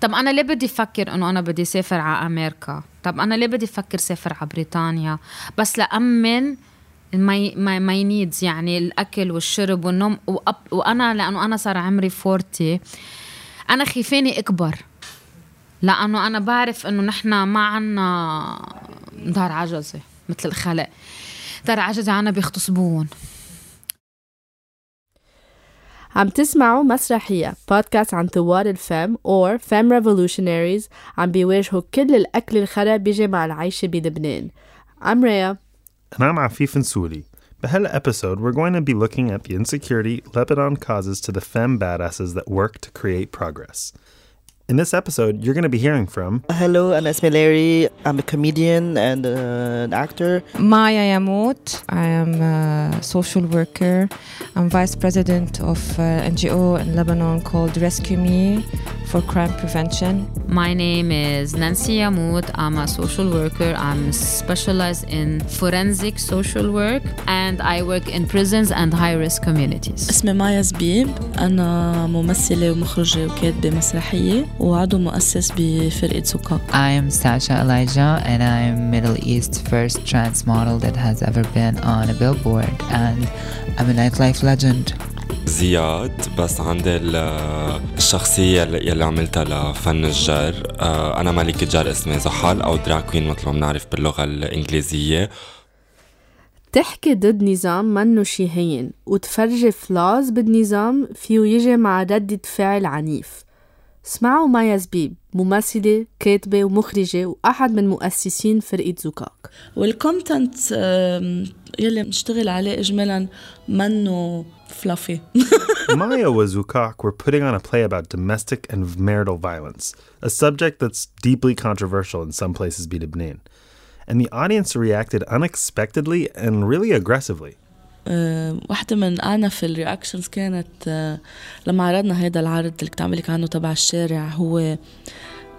طب أنا ليه بدي أفكر إنه أنا بدي أسافر على أمريكا؟ طب أنا ليه بدي أفكر سافر على بريطانيا؟ بس لأمن my my needs يعني الأكل والشرب والنوم وأب وأنا لأنه أنا صار عمري 40 أنا خيفاني أكبر. لأنه أنا بعرف إنه نحن ما عنا دار عجزة مثل الخلق. دار عجزة عنا بيغتصبون عم تسمعوا مسرحية بودكاست عن ثوار الفم or Femme Revolutionaries عم بيواجهوا كل الأكل الخرا بيجي مع العيشة بلبنان I'm Rhea And I'm Afif Nsuli. Behel episode, we're going to be looking at the insecurity Lebanon causes to the femme badasses that work to create progress. In this episode, you're going to be hearing from Hello, أنا اسمي Larry. I'm a comedian and uh, an actor. Maya Yamut. I am a social worker. I'm vice president of an NGO in Lebanon called Rescue Me for crime prevention. My name is Nancy Yamut. I'm a social worker. I'm specialized in forensic social work and I work in prisons and high risk communities. اسمي مايا زبيب أنا ممثلة ومخرجة وكاتبة مسرحية وعضو مؤسس بفرقة زقاق I am Sasha Elijah, and I am Middle East's first trans model that has ever been on a billboard, and I'm a nightlife legend. زياد بس عندي ال- الشخصية اللي عملتها لفن الدراغ. آه، أنا ملكة دراغ اسمي زحل أو drag queen مثل ما بنعرف باللغة الإنجليزية. تحكي ضد نظام منه شي هين وتفرجي فلازم بالنظام فيه يجي مع ردة فعل عنيف. اسمعوا مايا زبيب ممثلة كاتبة ومخرجة وأحد من مؤسسين فرقة زقاق والكونتنت آم، يلي بنشتغل عليه إجمالا منه فلافي Maya was Zukak were putting on a play about domestic and marital violence, a subject that's deeply controversial in some places be Lebanon. And the audience reacted unexpectedly and really aggressively. آه، واحدة من أعنف الرياكشنز كانت آه، لما عرضنا هذا العرض اللي كنت عم عنه تبع الشارع هو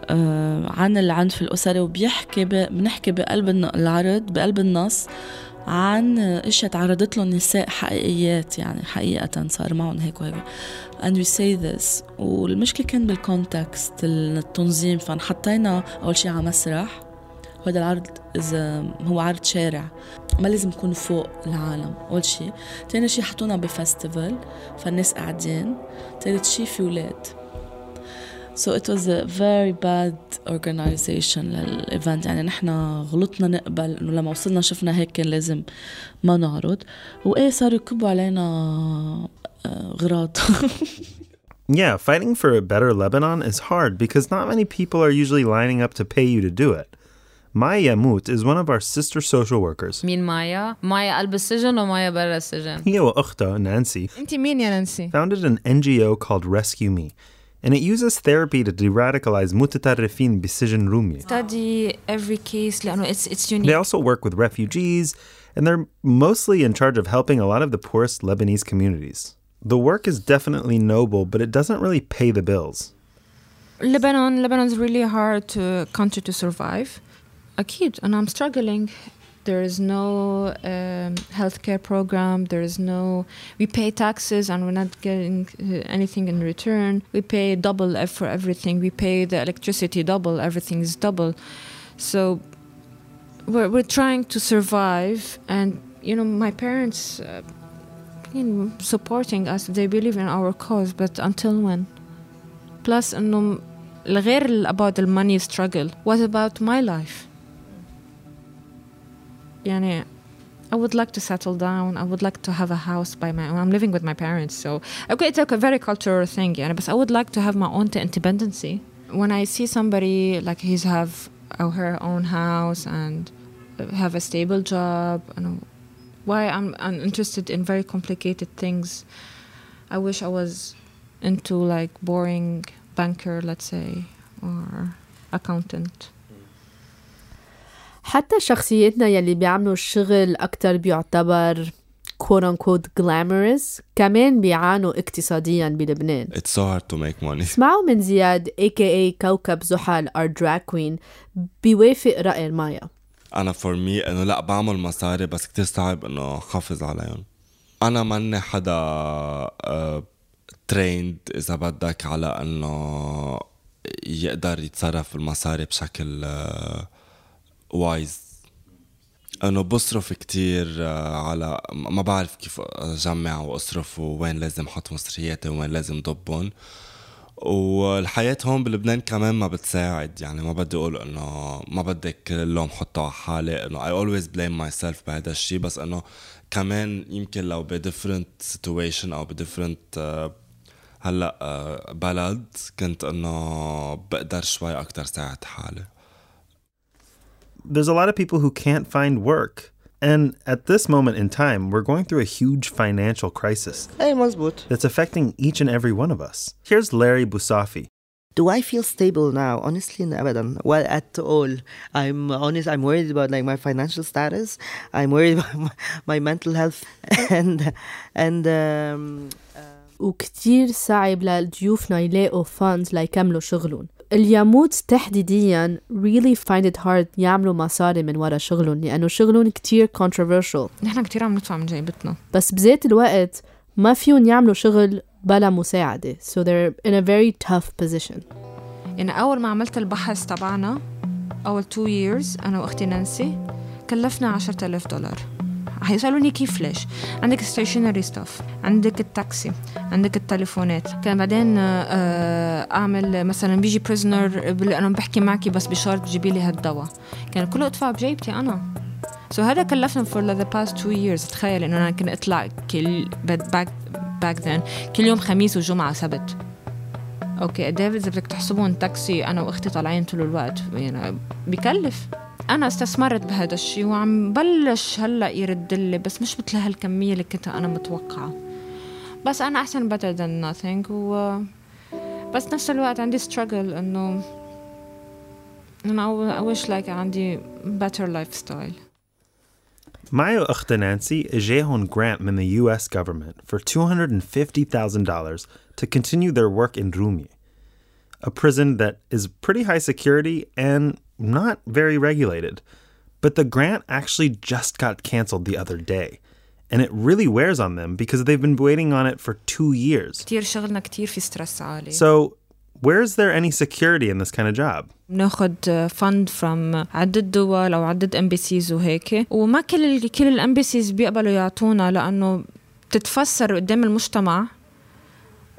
آه، عن العنف الأسري وبيحكي. بنحكي بقلب العرض بقلب النص عن إشياء تعرضت له النساء حقيقيات يعني حقيقة صار معهم هيك وهيك. And we say this. والمشكلة كان بالكونتكست التنظيم. فنحطينا أول شي على مسرح. وهذا العرض إذا هو عرض شارع. ما لازم يكون فوق العالم أول شي. تاني شي حطونا بفستيفال فالناس قاعدين. تالت شي في ولاد. So it was a very bad organization للإيفنت يعني نحن غلطنا نقبل إنه لما وصلنا شفنا هيك كان لازم ما نعرض. وإيه صاروا يكبوا علينا آه، غراض. Yeah, fighting for a better Lebanon is hard because not many people are usually lining up to pay you to do it. Maya Yamut is one of our sister social workers. مين مايا؟ مايا قلب السجن ومايا برا السجن هي وأختها, Nancy, انت مين يا نانسي؟ founded an NGO called Rescue Me, and it uses therapy to de-radicalize متطرفين بسجن رومية. study every case لأنه it's it's unique. They also work with refugees, and they're mostly in charge of helping a lot of the poorest Lebanese communities. The work is definitely noble, but it doesn't really pay the bills. Lebanon Lebanon's really hard to country to survive. أكيد and I'm struggling. There is no um, healthcare program. There is no. We pay taxes and we're not getting uh, anything in return. We pay double ev- for everything. We pay the electricity double. Everything is double. So we're we're trying to survive, and you know my parents. Uh, you know, supporting us they believe in our cause but until when plus انه الغير ال- about the money struggle what about my life يعني I would like to settle down I would like to have a house by my own I'm living with my parents so okay it's like a very cultural thing يعني but I would like to have my own independency when I see somebody like he's have or her own house and have a stable job and why I'm, I'm interested in very complicated things I wish I was into like boring banker let's say or accountant حتى شخصيتنا يلي بيعملوا الشغل أكتر بيعتبر quote unquote glamorous كمان بيعانوا اقتصاديا بلبنان. It's so hard to make money. اسمعوا من زياد aka كوكب زحل our drag queen بيوافق رأي مايا. أنا فور مي إنه لا بعمل مصاري بس كتير صعب إنه أحافظ عليهم. أنا ماني حدا trained إذا بدك على إنه يقدر يتصرف بالمصاري بشكل wise أنه بصرف كتير آه، على ما بعرف كيف أجمع واصرف ووين لازم أحط مصرياتي ووين لازم ضبهم والحياة هون بلبنان كمان ما بتساعد يعني ما بدي أقول إنه ما بدي كل اللوم حطه على حالي إنه I always blame myself بهذا الشيء بس إنه كمان يمكن لو بديفرنت سيتويشن أو بديفرنت uh, هلأ uh, بلد كنت إنه بقدر شوي أكثر ساعد حالي. there's a lot of people who can't find work. And at this moment in time, we're going through a huge financial crisis Hey, مزبوط. that's affecting each and every one of us. Here's Larry Busafi. Do I feel stable now? Honestly, أبدا. Well, at all. I'm honest. I'm worried about like my financial status. I'm worried about my, my mental health, and and um, وكتير صعب لضيوفنا يلاقوا funds ليكملوا شغلهم اليموت تحديديا really find it hard يعملوا مصاري من ورا شغلهم لأنه شغلهم كتير controversial. نحن كتير عم ندفع من جيبتنا. بس بذات الوقت ما فيهم يعملوا شغل بلا مساعدة so they're in a very tough position. يعني أول ما عملت البحث تبعنا أول two years أنا وأختي نانسي كلفنا عشرة آلاف دولار. هيسألوني كيف ليش. عندك stationery stuff عندك التاكسي عندك التليفونات. كان بعدين آه، أعمل مثلا بيجي prisoner أنا بحكي معك بس بشرط تجيبي لي هالدواء. كان كله أدفع بجيبتي أنا. so هذا كلفنا for the past two years. تخيل إنه أنا كنت أطلع كل back back then كل يوم خميس وجمعة سبت okay ديفيد إذا بدك تحسبون تاكسي أنا وأختي طالعين طول الوقت يعني بكلف. أنا استثمرت بهذا الشيء وعم بلش هلا يرد لي بس مش مثل هالكميه اللي كنت أنا متوقعه بس أنا احسن better than nothing و بس نفس الوقت عندي struggle انه انه I wish like عندي better lifestyle Maya أخت نانسي اجاهن grant من the US government for $250,000 to continue their work in Rumi, a prison that is pretty high security and not very regulated. But the grant actually just got canceled the other day. And it really wears on them because they've been waiting on it for two years. كتير شغلنا كتير في ستريس عالي. So, where is there any security in this kind of job? بناخد فند from عدة دول أو عدة امبيسيز وهيك وما كل كل الامبيسيز بيقبلوا يعطونا لأنه بتتفسر قدام المجتمع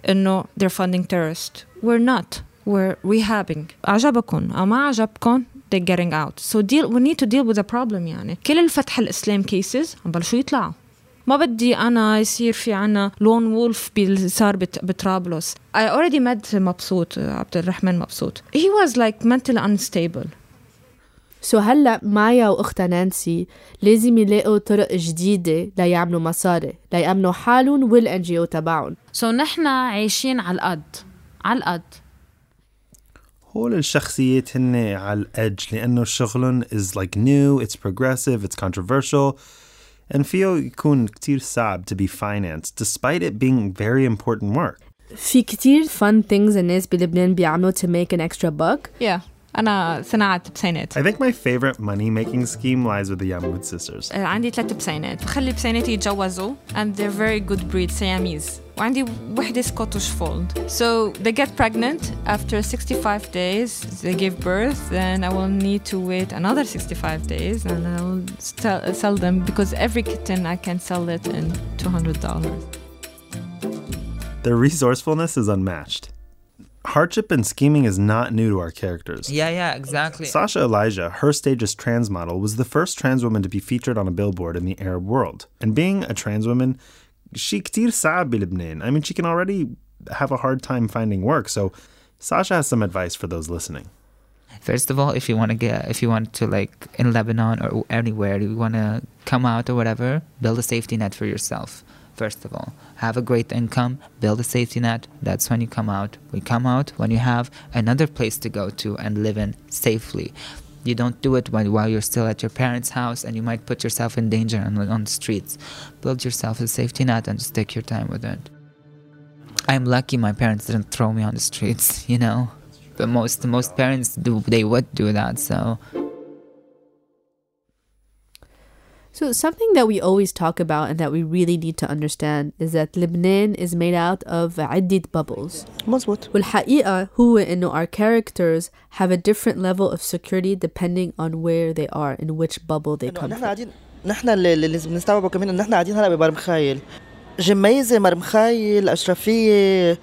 إنه they're funding terrorists. We're not. We're rehabbing. عجبكم أو ما عجبكم they're getting out. So deal we need to deal with the problem يعني. كل الفتح الإسلام cases عم بلشوا يطلعوا. ما بدي أنا يصير في عنا لون وولف صار بطرابلس I already met مبسوط عبد الرحمن مبسوط he was like mentally unstable سو so هلأ مايا وأختها نانسي لازم يلاقوا طرق جديدة ليعملوا مصاري ليأمنوا حالهم وال NGO تبعهم so نحن عايشين على القد على القد هول الشخصيات هن على الأدج لأنه شغلهم is like new, it's progressive, it's controversial and فيه يكون كتير صعب to be financed despite it being very important work. في كتير fun things الناس بلبنان بيعملوا to make an extra buck. Yeah. أنا صناعة بسينات. I think my favorite money making scheme lies with the Yamud sisters. عندي ثلاث بسينات بخلي بسيناتي يتجوزوا and they're very good breed Siamese. وعندي وحدة Scottish fold. So they get pregnant after 65 days they give birth then I will need to wait another 65 days and I will sell, sell them because every kitten I can sell it in $200. Their resourcefulness is unmatched. Hardship and scheming is not new to our characters. Yeah, yeah, exactly. Sasha Elijah, her stage's trans model, was the first trans woman to be featured on a billboard in the Arab world. And being a trans woman, she كتير صعب بلبنان. I mean, she can already have a hard time finding work. So Sasha has some advice for those listening. First of all, if you want to get, if you want to like in Lebanon or anywhere, you want to come out or whatever, build a safety net for yourself first of all. Have a great income, build a safety net. That's when you come out. We come out when you have another place to go to and live in safely. You don't do it while you're still at your parents' house and you might put yourself in danger on, on the streets. Build yourself a safety net and just take your time with it. I'm lucky my parents didn't throw me on the streets, you know. But most most parents do they would do that, so So, something that we always talk about and that we really need to understand is that Lebanon is made out of عدة bubbles. مزبوط والحقيقة هو إنه our characters have a different level of security depending on where they are, in which bubble they إنه come نحن from. قاعدين نحن اللي اللي لازم نستوعبه كمان انه نحن قاعدين هلا بمرمخايل جميزه مرمخايل اشرفيه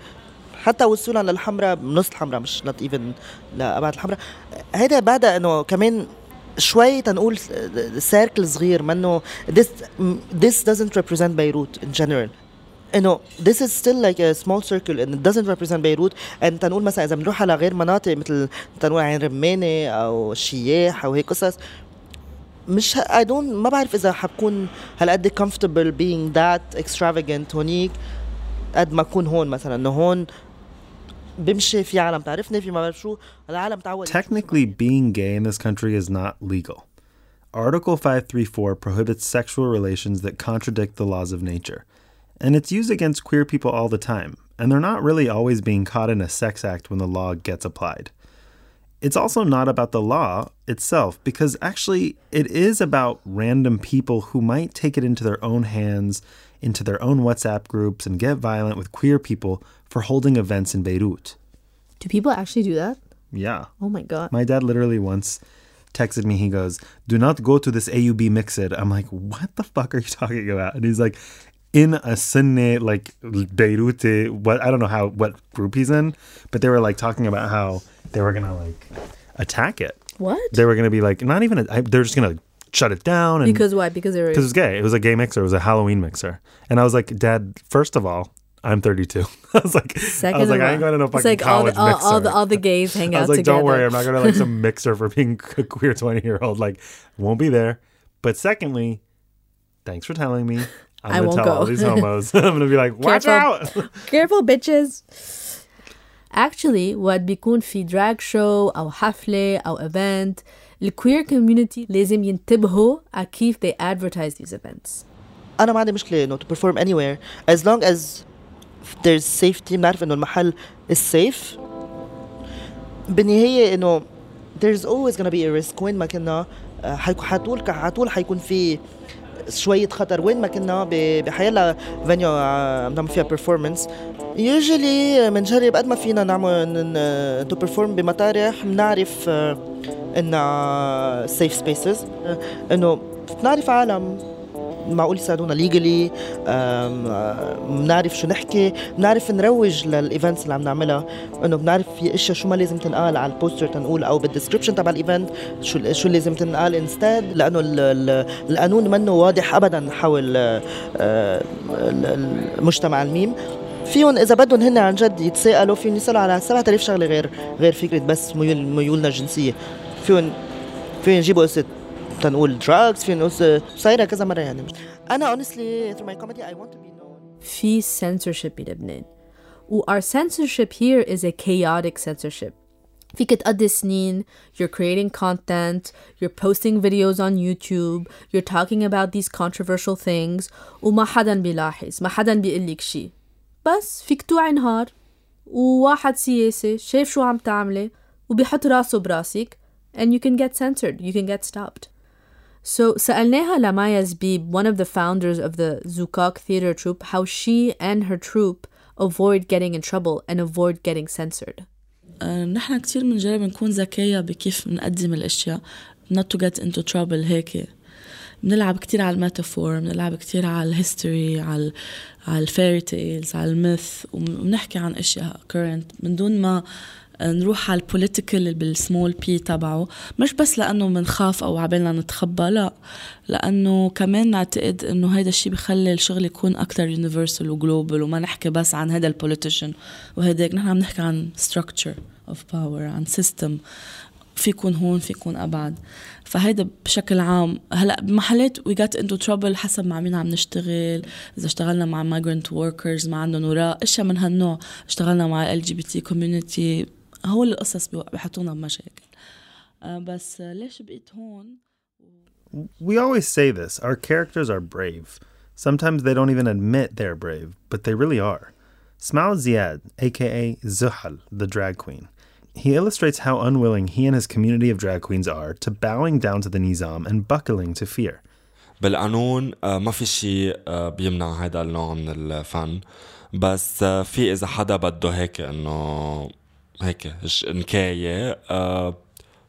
حتى وصولا للحمراء بنص الحمراء مش not even لابعد الحمراء هيدا بعدها انه كمان شوي تنقول سيركل صغير منه this this doesn't represent Beirut in general. إنه this is still like a small circle and it doesn't represent Beirut. And تنقول مثلا إذا بنروح على غير مناطق مثل تنقول عين رمانة أو الشياح أو هيك قصص مش I don't ما بعرف إذا حبكون هالقد comfortable being that extravagant هونيك قد ما أكون هون مثلا إنه هون بمشي في عالم تعرفني في ما بعرف شو العالم تعود Technically, being gay in this country is not legal. Article 534 prohibits sexual relations that contradict the laws of nature. And it's used against queer people all the time, and they're not really always being caught in a sex act when the law gets applied. It's also not about the law itself, because actually, it is about random people who might take it into their own hands, into their own WhatsApp groups, and get violent with queer people for holding events in Beirut. Do people actually do that? Yeah. Oh my god. My dad literally once texted me, he goes, Do not go to this AUB mix it. I'm like, What the fuck are you talking about? And he's like, In a Sunni, like Beirut, what I don't know how what group he's in, but they were like talking about how they were gonna like attack it. What? They were gonna be like, not even, a, I- they're just gonna shut it down. And Because why? Because they're because it was gay. It was a gay mixer. It was a Halloween mixer. And I was like, Dad, first of all, I'm 32. I was like, second I was like, of I ain't all, going to no it's fucking like all college the, all, mixer. all the all the gays hang I out was like, together. don't worry, I'm not going to like some mixer for being a queer 20 year old. Like, won't be there. But secondly, thanks for telling me. I'm I gonna won't tell all go. these homos. I'm gonna be like, watch Careful. out. Careful bitches. Actually, وقت بيكون في drag show أو حفلة أو event الqueer community لازم ينتبهوا على كيف they advertise these events. أنا ما عندي مشكلة إنه to perform anywhere. As long as there's safety بنعرف إنه المحل is safe. بالنهاية إنه there's always gonna be a risk. وين ما كنا آه، حيكون حطول حطول حيكون في شوية خطر. وين ما كنا ب- بحيلا فينيو عم نعمل فيها performance. Usually بنجرب قد ما فينا نعمل تو perform بمطارح بنعرف آه، انها spaces. آه، إنه بنعرف عالم معقول يساعدونا legally بنعرف شو نحكي بنعرف نروج لل events اللي عم نعملها. إنه بنعرف في إشياء شو ما لازم تنقال على ال poster تنقول أو بال description تبع ال event شو شو لازم تنقال instead لأنه ال- ال- القانون منه واضح ابدا حول آه، آه، ال- المجتمع الميم. فيهم إذا بدهم هن عن جد يتساءلوا فيهم يسألوا على 7000 شغلة غير غير فكرة بس ميول ميولنا الجنسية. فيهم فيهم يجيبوا قصة تنقول drugs فيهم قصة صايرة كذا مرة يعني. أنا honestly through my comedy I want to be نون في censorship بلبنان و our censorship here is a chaotic censorship. فيك تقضي سنين you're creating content you're posting videos on YouTube you're talking about these controversial things وما حدا بيلاحظ ما حدا بيقول لك شيء بس فيك توعي نهار وواحد سياسي شايف شو عم تعملي وبيحط راسه براسك and you can get censored you can get stopped So سألناها لمايا زبيب, one of the founders of the Zukak theater troupe, how she and her troupe avoid getting in trouble and avoid getting censored. آه، نحن كتير بنجرب نكون ذكية بكيف بنقدم الأشياء not to get into trouble هيك بنلعب كتير على ال metaphor بنلعب كتير على ال history على على ال fairy tales على ال myth وبنحكي عن أشياء current. من دون ما نروح على ال political بال small p تبعه مش بس لأنه بنخاف أو عبالنا نتخبى لا. لأنه كمان نعتقد إنه هيدا الشيء بخلي الشغل يكون أكثر universal و global وما نحكي بس عن هذا ال politician وهداك نحن عم نحكي عن structure of power عن system في يكون هون في يكون أبعد. فهيدا بشكل عام هلا بمحلات we got into trouble حسب مع مين عم نشتغل اذا اشتغلنا مع migrant workers ما عندهم وراء اشياء من هالنوع اشتغلنا مع ال جي بي تي كوميونتي هول القصص بيحطونا بمشاكل آه، بس آه، ليش بقيت هون We always say this our characters are brave. Sometimes they don't even admit they're brave, but they really are. Smail Ziad, aka Zuhal, the drag queen, he illustrates how unwilling he and his community of drag queens are to bowing down to the Nizam and buckling to fear. بالقانون آه، ما في شيء آه، بيمنع هذا النوع من الفن. بس آه، في إذا حدا بده هيك إنه هيك ج- نكاية آه،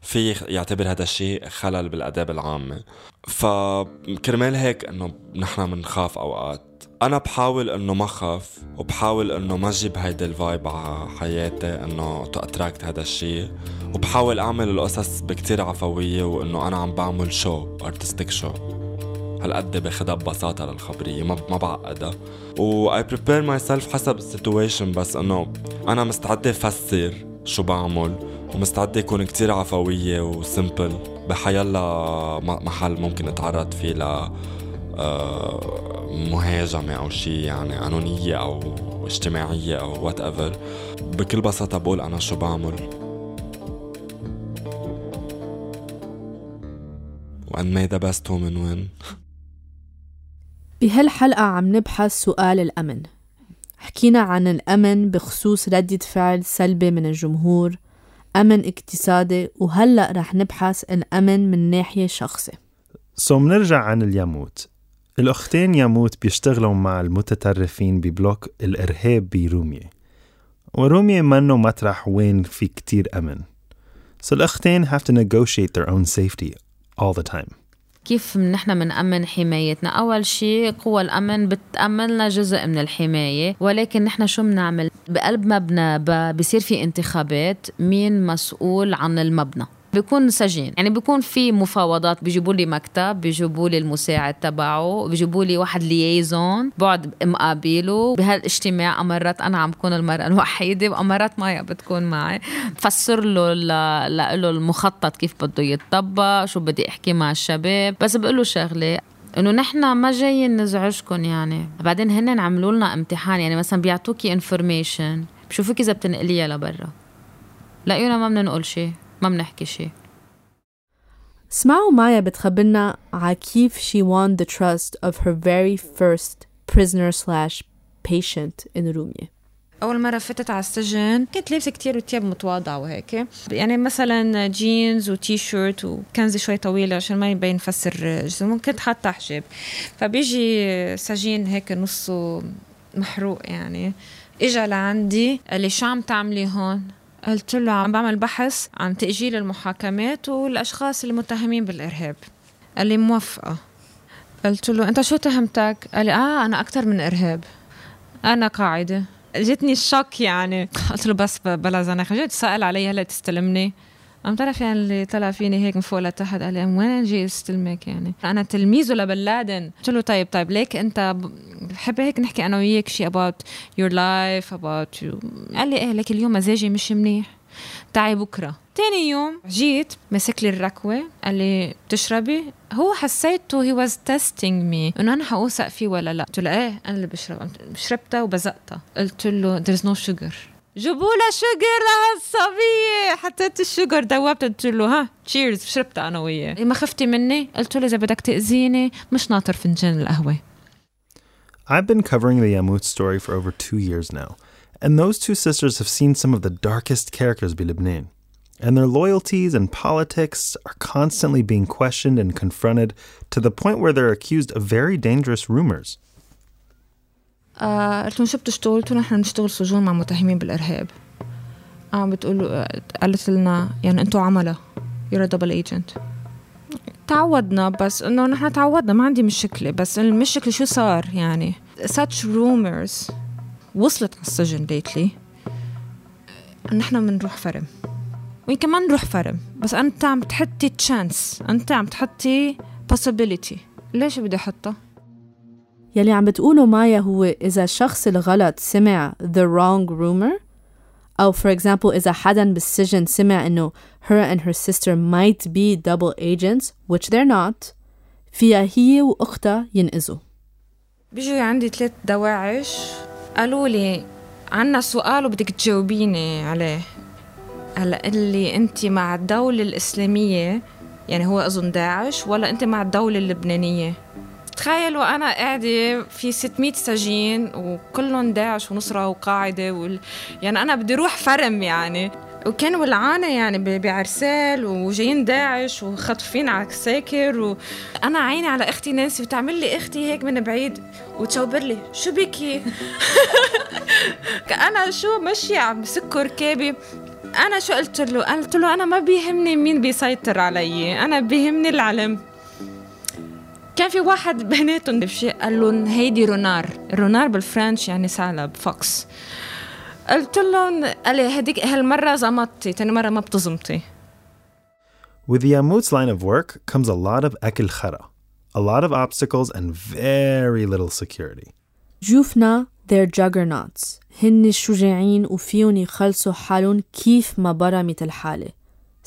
في يعتبر هذا الشيء خلل بالأداب العامة. فكرمال هيك إنه نحن بنخاف أوقات. أنا بحاول إنه ما خاف وبحاول إنه ما أجيب هيدي ال vibe على حياتي إنه to attract هذا الشيء وبحاول أعمل القصص بكتير عفوية وإنه أنا عم بعمل شو artistic شو هالقد باخدها ببساطة للخبرية ما ما بعقدها. و I prepare myself حسب ال situation بس إنه أنا مستعدة أفسر شو بعمل ومستعدة اكون كتير عفوية و simple بحيلا م- محل ممكن أتعرض فيه ل مهاجمة أو شيء يعني قانونية أو اجتماعية أو whatever بكل بساطة بقول أنا شو بعمل. وأن the best woman win بهالحلقة عم نبحث سؤال الأمن. حكينا عن الأمن بخصوص ردة فعل سلبي من الجمهور أمن اقتصادي وهلأ رح نبحث الأمن من ناحية شخصي. سو منرجع عن الياموت الأختين ياموت بيشتغلوا مع المتطرفين ببلوك الإرهاب برومية ورومية منه مطرح وين في كتير أمن. So الأختين have to negotiate their own safety all the time. كيف نحن منأمن حمايتنا؟ أول شيء قوى الأمن بتأملنا جزء من الحماية ولكن نحن شو بنعمل؟ بقلب مبنى بصير في انتخابات مين مسؤول عن المبنى. بيكون سجين. يعني بيكون في مفاوضات بيجيبوا لي مكتب بيجيبوا لي المساعد تبعه بيجيبوا لي واحد ليايزون بقعد مقابله. بهالاجتماع امرات أنا عم بكون المرأة الوحيدة وامرات مايا بتكون معي. بفسر له له المخطط كيف بده يتطبق شو بدي أحكي مع الشباب. بس بقول له شغلة إنه نحن ما جايين نزعجكم يعني. بعدين هن عملوا لنا امتحان يعني مثلا بيعطوكي انفورميشن بشوفوك إذا بتنقليها لبرا. لاقيونا ما بننقل شيء. ما بنحكي شيء اسمعوا مايا بتخبرنا على كيف she won the trust of her very first prisoner slash patient in رومية أول مرة فتت على السجن كنت لابسة كتير ثياب متواضعة وهيك. يعني مثلا جينز وتي شيرت وكنزه شوي طويله عشان ما يبين فسر جسمي كنت حاطة حجاب. فبيجي سجين هيك نصه محروق يعني. اجى لعندي قال لي شو عم تعملي هون؟ قلت له عم بعمل بحث عن تأجيل المحاكمات والأشخاص المتهمين بالإرهاب. قال لي موفقة قلت له أنت شو تهمتك؟ قال لي آه أنا أكثر من إرهاب. أنا قاعدة. جتني الشوك يعني. قلت له بس بلا زنخ جيت سأل علي هلا تستلمني؟ قام تعرف يعني اللي طلع فيني هيك من فوق لتحت؟ قال لي "أم وين جاي أستلمك يعني؟ أنا تلميذه لبن لادن قلت له طيب طيب ليك أنت بحب هيك نحكي أنا وياك شيء your life about you. قال لي إيه ليك اليوم مزاجي مش منيح. تعي بكرة. تاني يوم جيت مسك لي الركوة. قال لي بتشربي هو حسيته he was testing me إنه أنا حوثق فيه ولا لا؟ قلت له إيه. أنا اللي بشرب. شربتها وبزقتها. قلت له there's no sugar. جيبوا لها شوجر لهالصبية حطيت الشوجر دوبت قلت له ها تشيرز شربتها انا وياه ما خفتي مني قلت له اذا بدك تاذيني مش ناطر فنجان القهوه I've been covering the Yamut story for over two years now, and those two sisters have seen some of the darkest characters be Lebanon. And their loyalties and politics are constantly being questioned and confronted to the point where they're accused of very dangerous rumors. آه قلت لهم شو بتشتغلوا؟ قلت نحن بنشتغل سجون مع متهمين بالإرهاب. عم بتقولوا قالت لنا يعني أنتم عملاء you're double agent تعودنا بس إنه نحن تعودنا ما عندي مشكلة بس المشكلة شو صار؟ يعني such rumors وصلت على السجن lately. نحن بنروح فرم. ويمكن ما نروح فرم بس أنت عم تحطي تشانس أنت عم تحطي possibility. ليش بدي أحطها؟ يلي عم بتقوله مايا هو إذا الشخص الغلط سمع the wrong rumor أو for example إذا حدا بالسجن سمع إنه her and her sister might be double agents which they're not فيها هي وأختها ينقذوا بيجوا عندي ثلاث دواعش. قالوا لي عنا سؤال وبدك تجاوبيني عليه. هلا اللي انت مع الدولة الإسلامية يعني هو أظن داعش ولا انت مع الدولة اللبنانية؟ تخيلوا أنا قاعدة في 600 سجين وكلهم داعش ونصرة وقاعدة وال... يعني أنا بدي أروح فرم يعني. وكانوا ولعانة يعني بعرسال وجايين داعش وخطفين على الساكر وأنا عيني على أختي نانسي وتعمل لي أختي هيك من بعيد وتشوبر لي شو بكي؟ أنا شو ماشية عم بسكر ركابي. أنا شو قلت له؟ قلت له أنا ما بيهمني مين بيسيطر علي أنا بيهمني العلم. كان في واحد بيناتهم بشيء قال لهم هيدي رونار. رونار بالفرنش يعني ثعلب فوكس قلت لهم قال لي هديك هالمرة زمطتي تاني مرة ما بتزمطي. With the Yamut's line of work comes a lot of ekil khara, a lot of obstacles and very little security. جوفنا they're juggernauts. هن الشجاعين وفيهم يخلصوا حالهم كيف ما برمت الحالة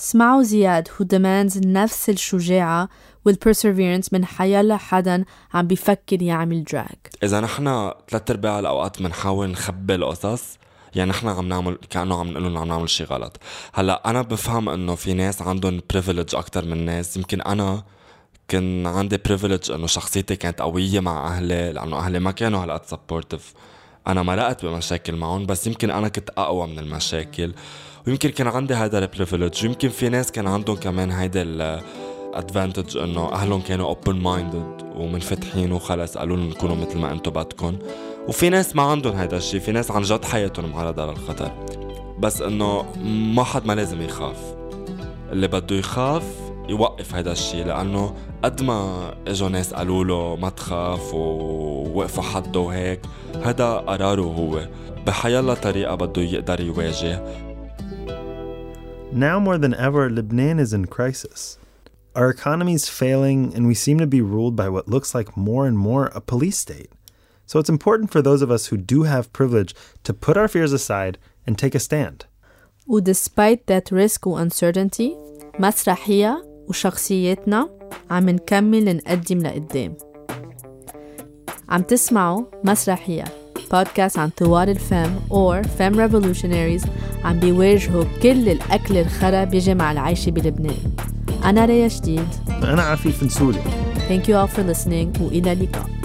اسمعوا زياد who demands نفس الشجاعة وال perseverance من حيلا حدا عم بيفكر يعمل drag إذا نحن ثلاث أرباع الأوقات بنحاول نخبي القصص يعني نحن عم نعمل كأنه عم نقول عم نعمل شيء غلط. هلأ أنا بفهم إنه في ناس عندهم privilege أكثر من ناس. يمكن أنا كان عندي privilege إنه شخصيتي كانت قوية مع أهلي لأنه أهلي ما كانوا هالقد supportive أنا مرقت بمشاكل معهم بس يمكن أنا كنت أقوى من المشاكل. ويمكن كان عندي هذا ال privilege ويمكن في ناس كان عندهم كمان هيدا ال advantage إنه أهلهم كانوا open minded ومنفتحين وخلص قالوا لهم كونوا مثل ما أنتم بدكم. وفي ناس ما عندهم هيدا الشيء في ناس عن جد حياتهم معرضة للخطر بس إنه ما حد ما لازم يخاف. اللي بده يخاف يوقف هيدا الشيء لأنه قد ما إجوا ناس قالوا له ما تخاف ووقفوا حده وهيك هذا قراره هو. بحيالله طريقة بده يقدر يواجه. Now more than ever, Lebanon is in crisis. Our economy is failing, and we seem to be ruled by what looks like more and more a police state. So it's important for those of us who do have privilege to put our fears aside and take a stand. و despite that risk و uncertainty مسرحية وشخصياتنا عم نكمل نقدم لقدام عم تسمعوا مسرحية بودكاست عن ثوار الفم or femme revolutionaries عم بيواجهوا كل الأكل الخرا بيجي مع العيشة بلبنان. أنا ريا جديد أنا عفيف نسولي. Thank you all for listening وإلى اللقاء.